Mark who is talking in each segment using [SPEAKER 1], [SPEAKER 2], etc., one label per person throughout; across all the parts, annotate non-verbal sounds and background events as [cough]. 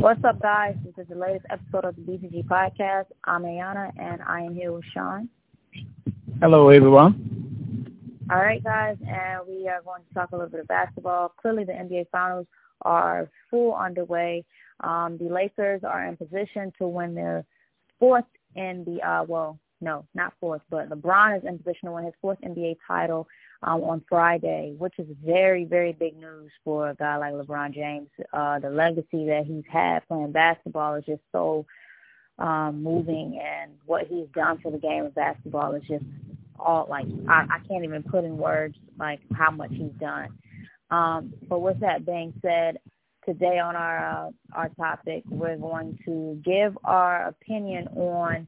[SPEAKER 1] What's up, guys? This is the latest episode of the BCG podcast. I'm Ayana, and I am here with Sean.
[SPEAKER 2] Hello, everyone.
[SPEAKER 1] All right, guys, and we are going to talk a little bit of basketball. Clearly, the NBA Finals are full underway. Um, the Lakers are in position to win their fourth in the uh, well, no, not fourth, but LeBron is in position to win his fourth NBA title um, on Friday, which is very, very big news for a guy like LeBron James. Uh, the legacy that he's had playing basketball is just so um, moving, and what he's done for the game of basketball is just all like I, I can't even put in words like how much he's done. Um, but with that being said, today on our uh, our topic, we're going to give our opinion on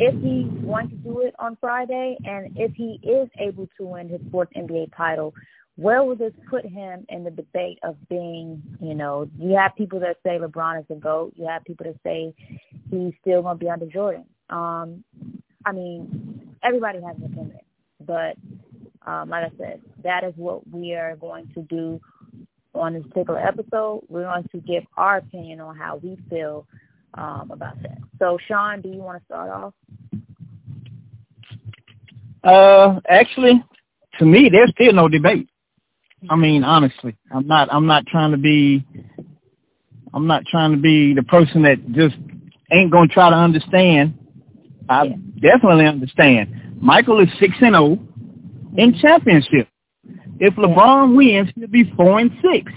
[SPEAKER 1] if he wants to do it on Friday and if he is able to win his fourth NBA title, where will this put him in the debate of being, you know, you have people that say LeBron is the GOAT. You have people that say he's still going to be under Jordan. Um, I mean, everybody has an opinion. But um, like I said, that is what we are going to do on this particular episode. We're going to give our opinion on how we feel um, about that. So, Sean, do you want to start off?
[SPEAKER 2] Uh, actually, to me, there's still no debate. I mean, honestly, I'm not. I'm not trying to be. I'm not trying to be the person that just ain't gonna try to understand. I yeah. definitely understand. Michael is six and zero oh in championship. If LeBron wins, he'll be four and six.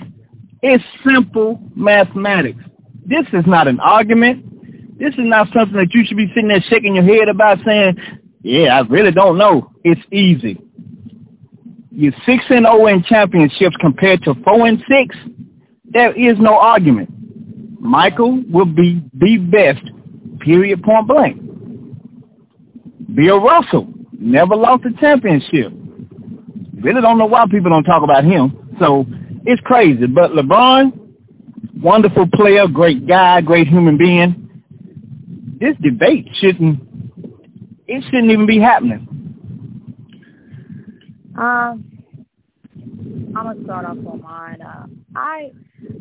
[SPEAKER 2] It's simple mathematics. This is not an argument. This is not something that you should be sitting there shaking your head about saying, yeah, I really don't know. It's easy. You're 6 and 0 in championships compared to 4 and 6. There is no argument. Michael will be the best, period, point blank. Bill Russell never lost a championship. Really don't know why people don't talk about him. So it's crazy. But LeBron, wonderful player, great guy, great human being. This debate shouldn't it shouldn't even be happening.
[SPEAKER 1] Um, I'm gonna start off on mine. Uh, I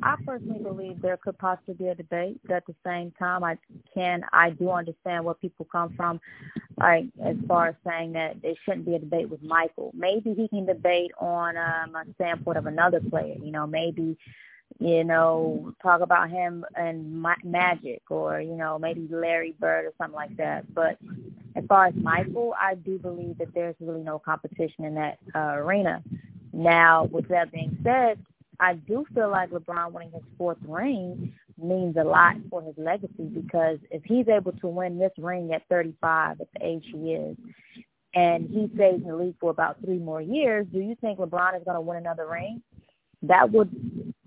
[SPEAKER 1] I personally believe there could possibly be a debate, but at the same time, I can I do understand where people come from, like as far as saying that there shouldn't be a debate with Michael. Maybe he can debate on um, a standpoint of another player. You know, maybe you know, talk about him and Ma- Magic or, you know, maybe Larry Bird or something like that. But as far as Michael, I do believe that there's really no competition in that uh, arena. Now, with that being said, I do feel like LeBron winning his fourth ring means a lot for his legacy because if he's able to win this ring at 35 at the age he is, and he stays in the league for about three more years, do you think LeBron is going to win another ring? That would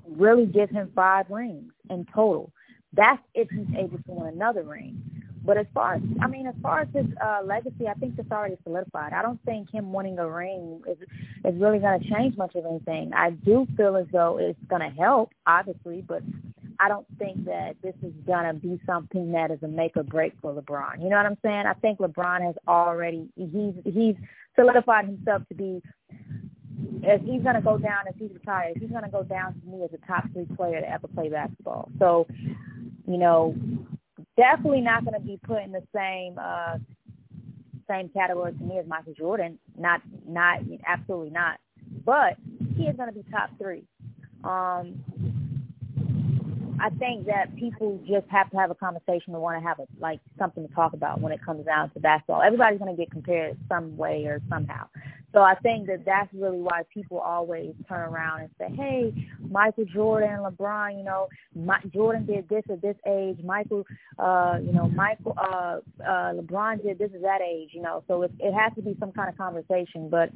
[SPEAKER 1] really give him five rings in total. That's if he's able to win another ring. But as far as I mean, as far as his uh, legacy, I think it's already solidified. I don't think him winning a ring is is really going to change much of anything. I do feel as though it's going to help, obviously, but I don't think that this is going to be something that is a make or break for LeBron. You know what I'm saying? I think LeBron has already he's he's solidified himself to be as he's going to go down, as he's retired, he's going to go down to me as a top three player to ever play basketball. So, you know, definitely not going to be put in the same uh, same category to me as Michael Jordan. Not, not, absolutely not. But he is going to be top three. Um, I think that people just have to have a conversation to want to have a like something to talk about when it comes down to basketball. Everybody's going to get compared some way or somehow. So I think that that's really why people always turn around and say, "Hey, Michael Jordan, LeBron, you know, my, Jordan did this at this age. Michael, uh, you know, Michael, uh, uh, LeBron did this at that age. You know, so it, it has to be some kind of conversation. But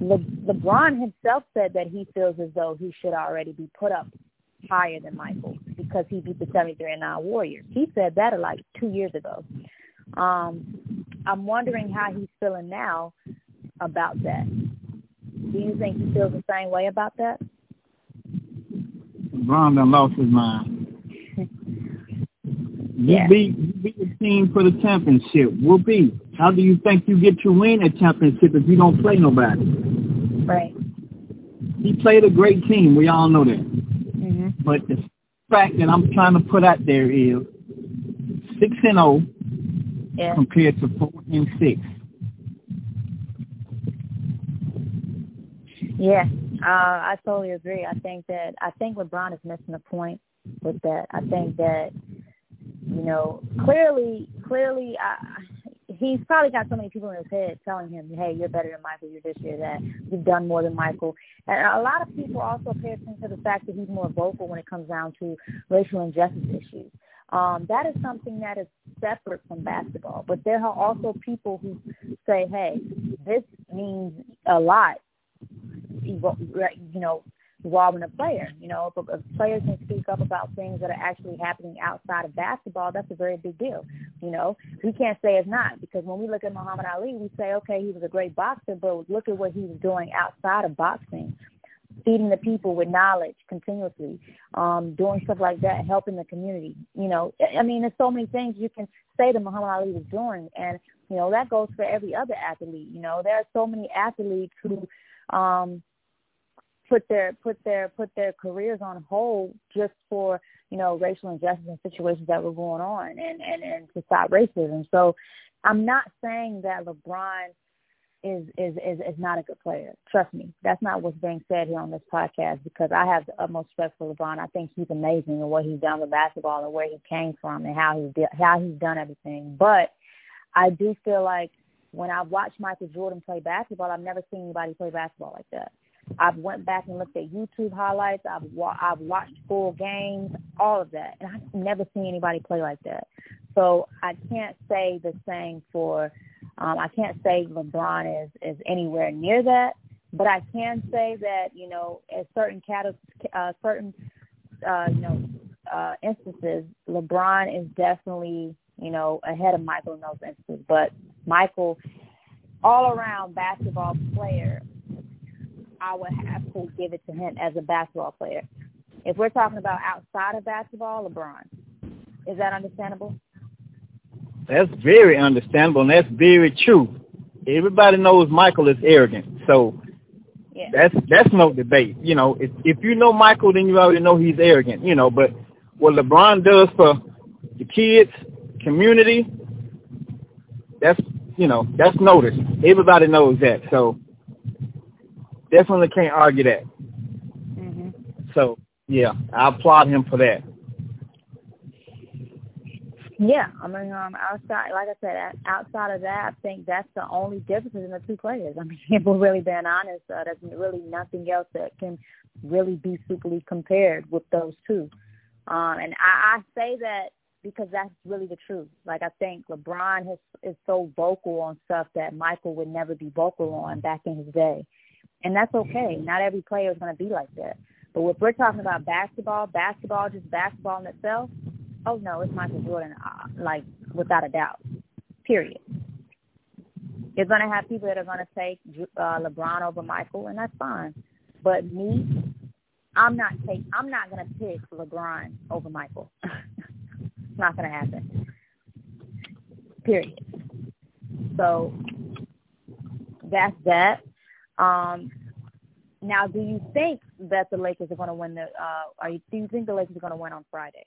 [SPEAKER 1] Le, LeBron himself said that he feels as though he should already be put up higher than Michael because he beat the 73 and 9 Warriors. He said that like two years ago. Um, I'm wondering how he's feeling now about that. Do you think he feels the same way about that?
[SPEAKER 2] Ron done lost his mind. [laughs] yeah. You beat, you beat the team for the championship. Whoopee. How do you think you get to win a championship if you don't play nobody?
[SPEAKER 1] Right.
[SPEAKER 2] He played a great team. We all know that. Mm-hmm. But the fact that I'm trying to put out there is six and zero
[SPEAKER 1] yeah.
[SPEAKER 2] compared to four and six.
[SPEAKER 1] Yeah, uh, I totally agree. I think that I think LeBron is missing the point with that. I think that you know clearly, clearly, he's probably got so many people in his head telling him, "Hey, you're better than Michael. You're this, you're that. You've done more than Michael." And a lot of people also pay attention to the fact that he's more vocal when it comes down to racial injustice issues. Um, that is something that is separate from basketball. But there are also people who say, "Hey, this means a lot." You know, involving a player. You know, if, if players can speak up about things that are actually happening outside of basketball, that's a very big deal. You know, we can't say it's not because when we look at Muhammad Ali, we say, okay, he was a great boxer, but look at what he was doing outside of boxing feeding the people with knowledge continuously, um, doing stuff like that, helping the community. You know, I mean, there's so many things you can say that Muhammad Ali was doing, and you know that goes for every other athlete. You know, there are so many athletes who um, put their put their put their careers on hold just for you know racial injustice and situations that were going on and and and to stop racism. So I'm not saying that LeBron is is is is not a good player. Trust me, that's not what's being said here on this podcast because I have the utmost respect for LeBron. I think he's amazing and what he's done with basketball and where he came from and how he how he's done everything. But I do feel like when I've watched Michael Jordan play basketball, I've never seen anybody play basketball like that. I've went back and looked at YouTube highlights. I've wa- I've watched full games, all of that, and I've never seen anybody play like that. So I can't say the same for. Um, I can't say LeBron is is anywhere near that, but I can say that you know at certain cat- uh, certain uh, you know uh, instances, LeBron is definitely you know ahead of Michael in those instances. But Michael, all around basketball player, I would have to give it to him as a basketball player. If we're talking about outside of basketball, LeBron. Is that understandable?
[SPEAKER 2] That's very understandable, and that's very true. Everybody knows Michael is arrogant, so
[SPEAKER 1] yeah.
[SPEAKER 2] that's that's no debate. You know, if if you know Michael, then you already know he's arrogant. You know, but what LeBron does for the kids, community, that's you know that's noticed. Everybody knows that. So definitely can't argue that.
[SPEAKER 1] Mm-hmm.
[SPEAKER 2] So yeah, I applaud him for that.
[SPEAKER 1] Yeah, I mean, um, outside, like I said, outside of that, I think that's the only difference in the two players. I [laughs] mean, if we're really being honest, uh, there's really nothing else that can really be superly compared with those two. Um, and I, I say that because that's really the truth. Like I think LeBron has, is so vocal on stuff that Michael would never be vocal on back in his day and that's okay. Not every player is going to be like that. But if we're talking about basketball, basketball, just basketball in itself, oh no, it's Michael Jordan, uh, like without a doubt. Period. You're going to have people that are going to take uh, LeBron over Michael, and that's fine. But me, I'm not take. I'm not going to pick LeBron over Michael. [laughs] it's not going to happen. Period. So that's that. Um, now, do you think that the Lakers are going to win the? Uh, are you do you think the Lakers are going to win on Friday?